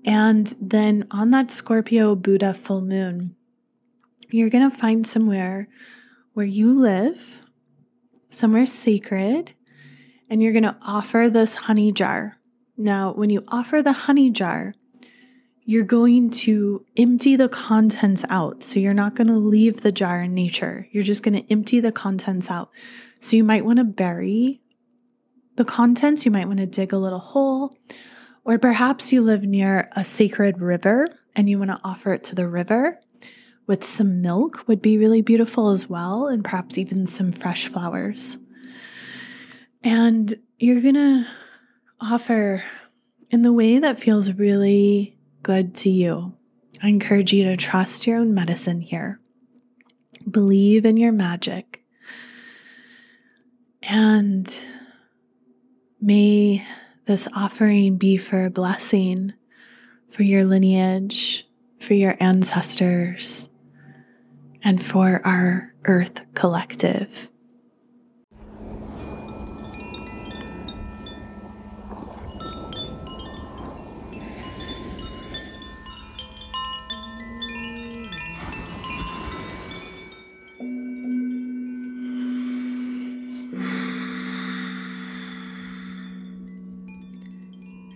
And then on that Scorpio Buddha full moon, you're going to find somewhere where you live, somewhere sacred, and you're going to offer this honey jar. Now, when you offer the honey jar, you're going to empty the contents out. So you're not going to leave the jar in nature. You're just going to empty the contents out. So you might want to bury the contents. You might want to dig a little hole. Or perhaps you live near a sacred river and you want to offer it to the river, with some milk would be really beautiful as well, and perhaps even some fresh flowers. And you're going to offer in the way that feels really good to you. I encourage you to trust your own medicine here. Believe in your magic. And may this offering be for a blessing for your lineage, for your ancestors, and for our Earth collective.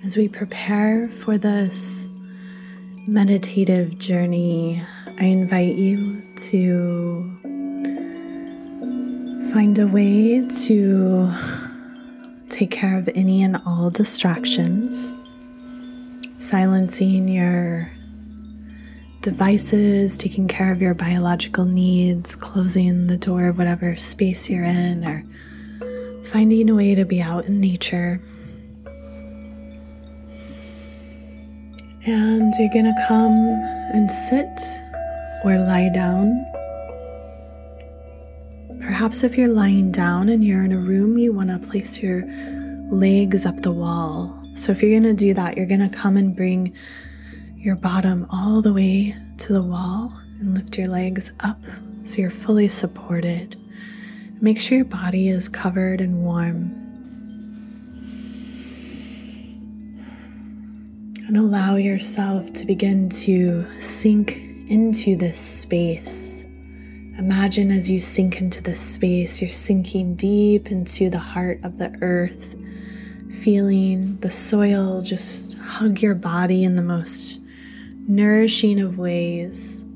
As we prepare for this meditative journey, I invite you to find a way to take care of any and all distractions, silencing your devices, taking care of your biological needs, closing the door of whatever space you're in, or finding a way to be out in nature And you're going to come and sit or lie down. Perhaps if you're lying down and you're in a room, you want to place your legs up the wall. So if you're going to do that, you're going to come and bring your bottom all the way to the wall and lift your legs up so you're fully supported. Make sure your body is covered and warm. And allow yourself to begin to sink into this space. Imagine as you sink into this space, you're sinking deep into the heart of the earth, feeling the soil just hug your body in the most nourishing of ways.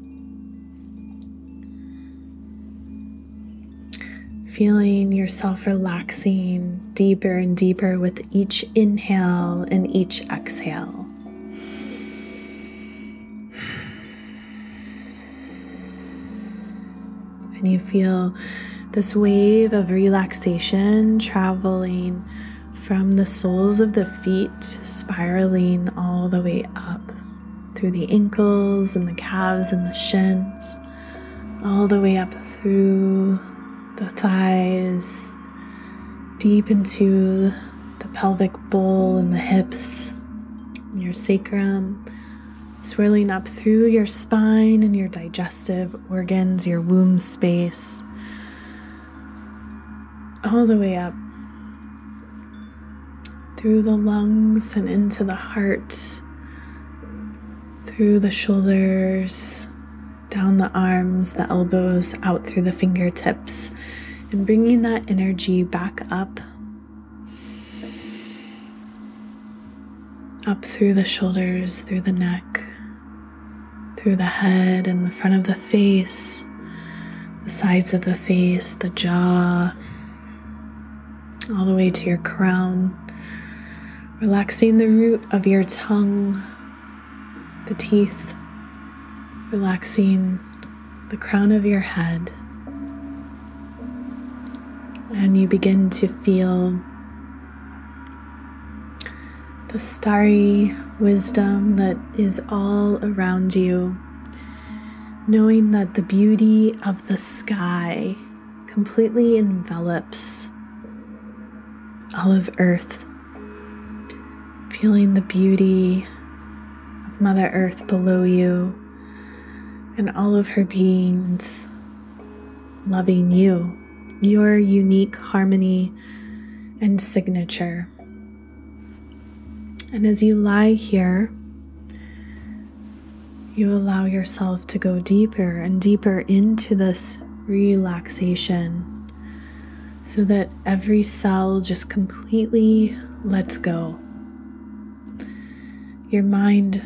Feeling yourself relaxing deeper and deeper with each inhale and each exhale. And you feel this wave of relaxation traveling from the soles of the feet, spiraling all the way up through the ankles and the calves and the shins, all the way up through the thighs, deep into the pelvic bowl and the hips, your sacrum swirling up through your spine and your digestive organs, your womb space, all the way up through the lungs and into the heart, through the shoulders, down the arms, the elbows, out through the fingertips, and bringing that energy back up. Up through the shoulders, through the neck, through the head and the front of the face, the sides of the face, the jaw, all the way to your crown. Relaxing the root of your tongue, the teeth, relaxing the crown of your head. And you begin to feel the starry wisdom that is all around you, knowing that the beauty of the sky completely envelops all of Earth, feeling the beauty of Mother Earth below you and all of her beings loving you, your unique harmony and signature. And as you lie here, you allow yourself to go deeper and deeper into this relaxation so that every cell just completely lets go. Your mind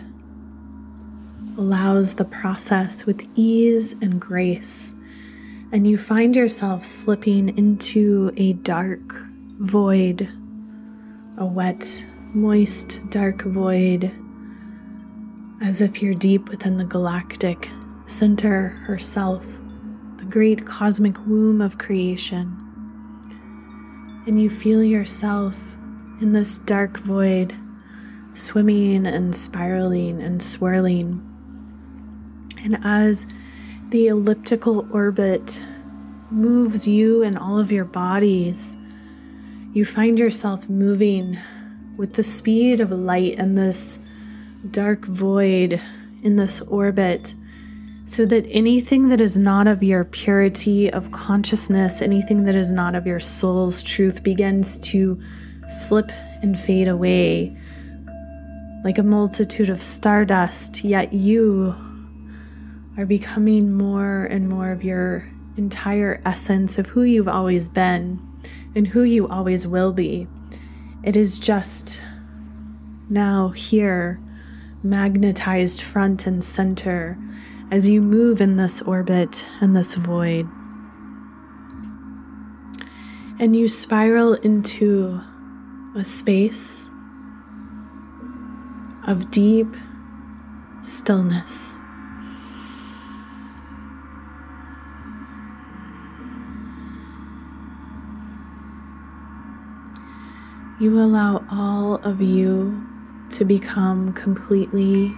allows the process with ease and grace, and you find yourself slipping into a dark void, a wet moist, dark void, as if you're deep within the galactic center herself, the great cosmic womb of creation. And you feel yourself in this dark void, swimming and spiraling and swirling. And as the elliptical orbit moves you and all of your bodies, you find yourself moving with the speed of light and this dark void in this orbit so that anything that is not of your purity of consciousness, anything that is not of your soul's truth, begins to slip and fade away like a multitude of stardust, yet you are becoming more and more of your entire essence of who you've always been and who you always will be. It is just now here, magnetized front and center as you move in this orbit and this void. And you spiral into a space of deep stillness. You allow all of you to become completely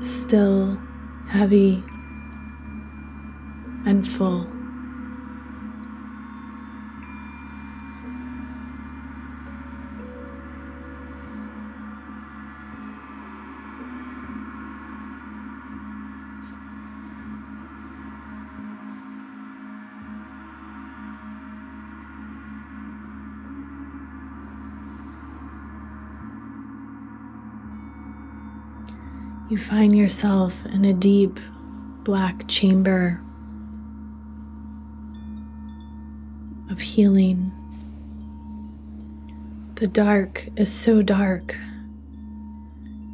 still, heavy, and full. You find yourself in a deep black chamber of healing. The dark is so dark,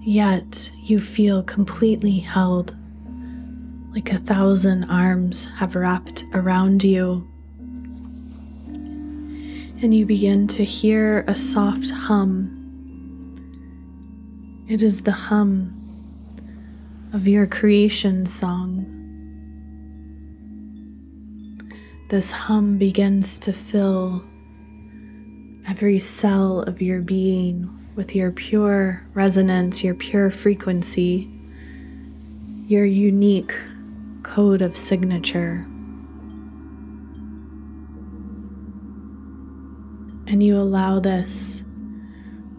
yet you feel completely held, like a thousand arms have wrapped around you. And you begin to hear a soft hum. It is the hum of your creation song. This hum begins to fill every cell of your being with your pure resonance, your pure frequency, your unique code of signature. And you allow this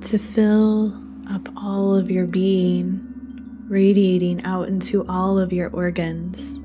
to fill up all of your being radiating out into all of your organs.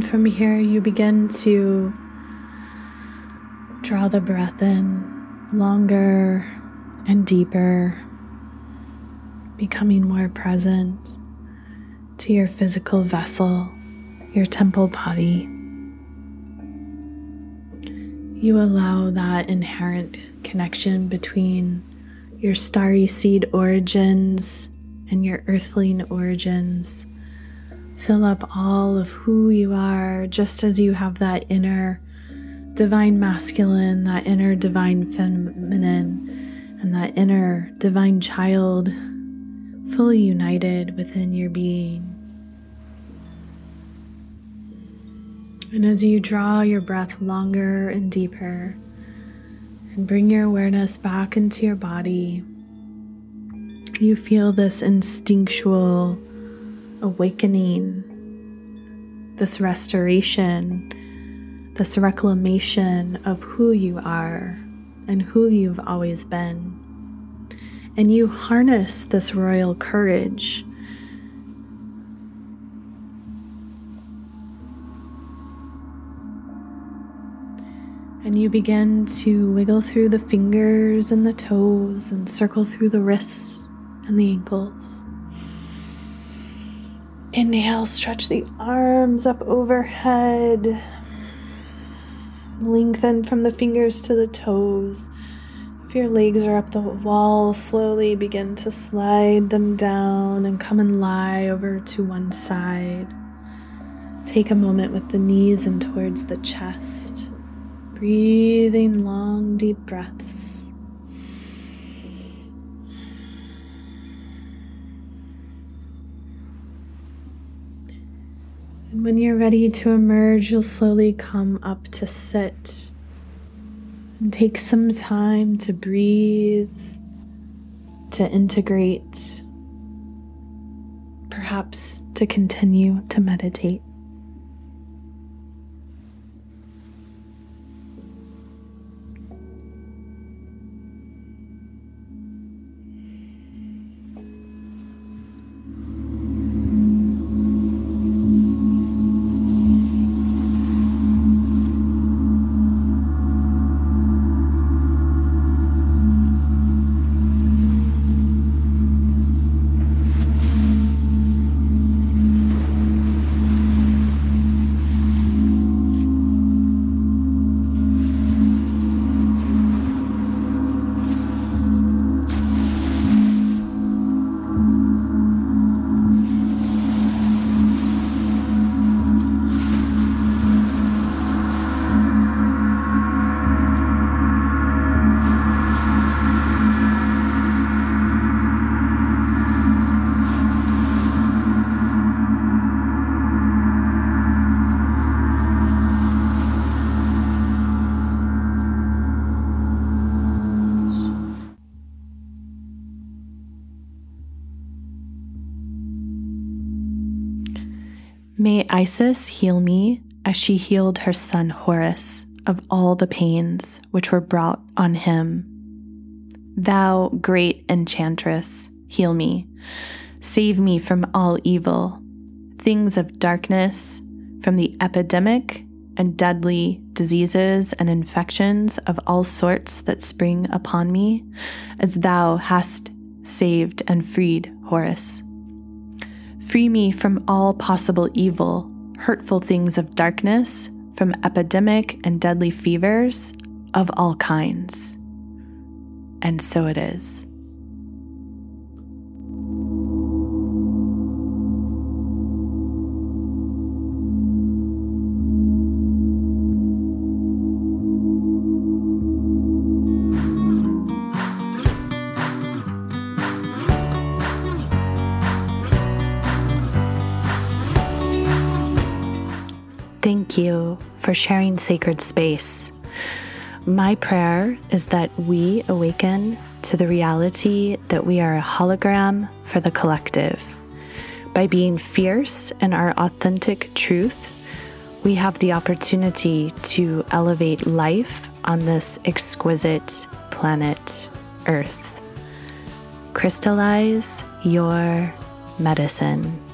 And from here, you begin to draw the breath in longer and deeper, becoming more present to your physical vessel, your temple body. You allow that inherent connection between your starry seed origins and your earthling origins Fill up all of who you are, just as you have that inner divine masculine, that inner divine feminine, and that inner divine child fully united within your being. And as you draw your breath longer and deeper and bring your awareness back into your body, you feel this instinctual awakening, this restoration, this reclamation of who you are and who you've always been. And you harness this royal courage. And you begin to wiggle through the fingers and the toes and circle through the wrists and the ankles. Inhale, stretch the arms up overhead. Lengthen from the fingers to the toes. If your legs are up the wall, slowly begin to slide them down and come and lie over to one side. Take a moment with the knees and towards the chest, breathing long, deep breaths. When you're ready to emerge, you'll slowly come up to sit and take some time to breathe, to integrate, perhaps to continue to meditate. May Isis heal me as she healed her son Horus of all the pains which were brought on him. Thou, great enchantress, heal me. Save me from all evil, things of darkness, from the epidemic and deadly diseases and infections of all sorts that spring upon me, as thou hast saved and freed Horus. Free me from all possible evil, hurtful things of darkness, from epidemic and deadly fevers of all kinds. And so it is. For sharing sacred space. My prayer is that we awaken to the reality that we are a hologram for the collective. By being fierce in our authentic truth, we have the opportunity to elevate life on this exquisite planet Earth. Crystallize your medicine.